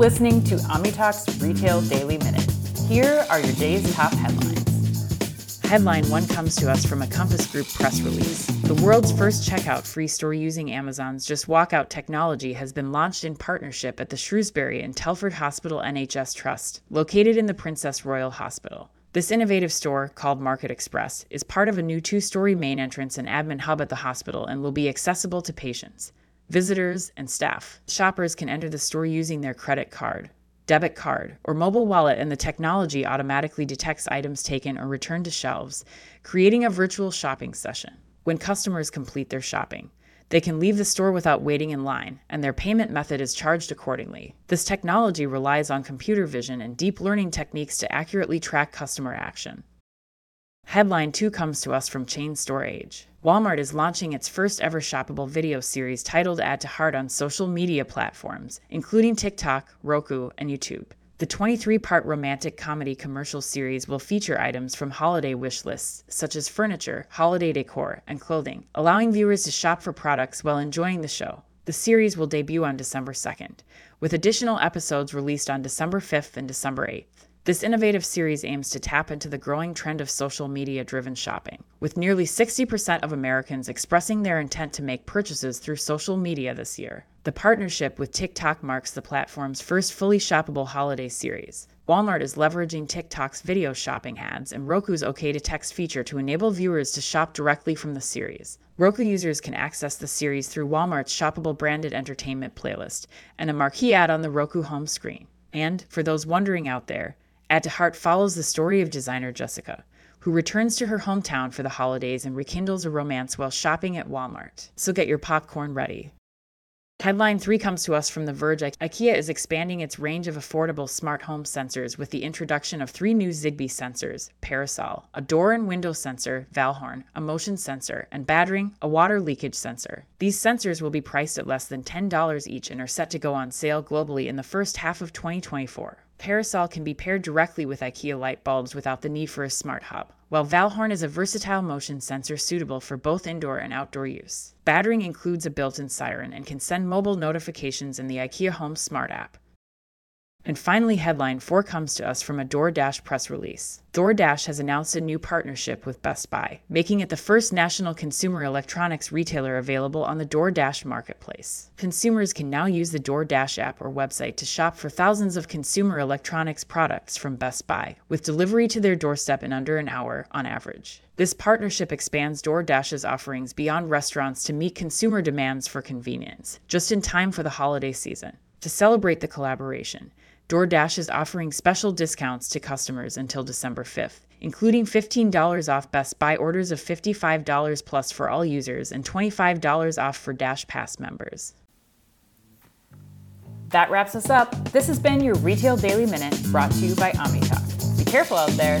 listening to OmniTalk's Retail Daily Minute. Here are your day's top headlines. Headline one comes to us from a Compass Group press release. The world's first checkout free store using Amazon's Just Walk Out technology has been launched in partnership at the Shrewsbury and Telford Hospital NHS Trust, located in the Princess Royal Hospital. This innovative store, called Market Express, is part of a new two story main entrance and admin hub at the hospital and will be accessible to patients visitors, and staff. Shoppers can enter the store using their credit card, debit card, or mobile wallet, and the technology automatically detects items taken or returned to shelves, creating a virtual shopping session. When customers complete their shopping, they can leave the store without waiting in line, and their payment method is charged accordingly. This technology relies on computer vision and deep learning techniques to accurately track customer action. Headline 2 comes to us from Chain Store Age. Walmart is launching its first ever shoppable video series titled Add to Heart on social media platforms, including TikTok, Roku, and YouTube. The 23 part romantic comedy commercial series will feature items from holiday wish lists, such as furniture, holiday decor, and clothing, allowing viewers to shop for products while enjoying the show. The series will debut on December 2nd, with additional episodes released on December 5th and December 8th. This innovative series aims to tap into the growing trend of social media driven shopping, with nearly 60% of Americans expressing their intent to make purchases through social media this year. The partnership with TikTok marks the platform's first fully shoppable holiday series. Walmart is leveraging TikTok's video shopping ads and Roku's OK to Text feature to enable viewers to shop directly from the series. Roku users can access the series through Walmart's shoppable branded entertainment playlist and a marquee ad on the Roku home screen. And for those wondering out there, Add to Heart follows the story of designer Jessica, who returns to her hometown for the holidays and rekindles a romance while shopping at Walmart. So get your popcorn ready. Headline 3 comes to us from The Verge. IKEA is expanding its range of affordable smart home sensors with the introduction of three new Zigbee sensors Parasoll, a door and window sensor, Vallhorn, a motion sensor, and Badring, a water leakage sensor. These sensors will be priced at less than $10 each and are set to go on sale globally in the first half of 2024. Parasoll can be paired directly with IKEA light bulbs without the need for a smart hub, while Vallhorn is a versatile motion sensor suitable for both indoor and outdoor use. Badring includes a built in siren and can send mobile notifications in the IKEA Home Smart app. And finally, headline 4 comes to us from a DoorDash press release. DoorDash has announced a new partnership with Best Buy, making it the first national consumer electronics retailer available on the DoorDash marketplace. Consumers can now use the DoorDash app or website to shop for thousands of consumer electronics products from Best Buy, with delivery to their doorstep in under an hour on average. This partnership expands DoorDash's offerings beyond restaurants to meet consumer demands for convenience, just in time for the holiday season. To celebrate the collaboration, DoorDash is offering special discounts to customers until December 5th, including $15 off Best Buy orders of $55 plus for all users and $25 off for Dash Pass members. That wraps us up. This has been your Retail Daily Minute brought to you by OmniTalk. Be careful out there.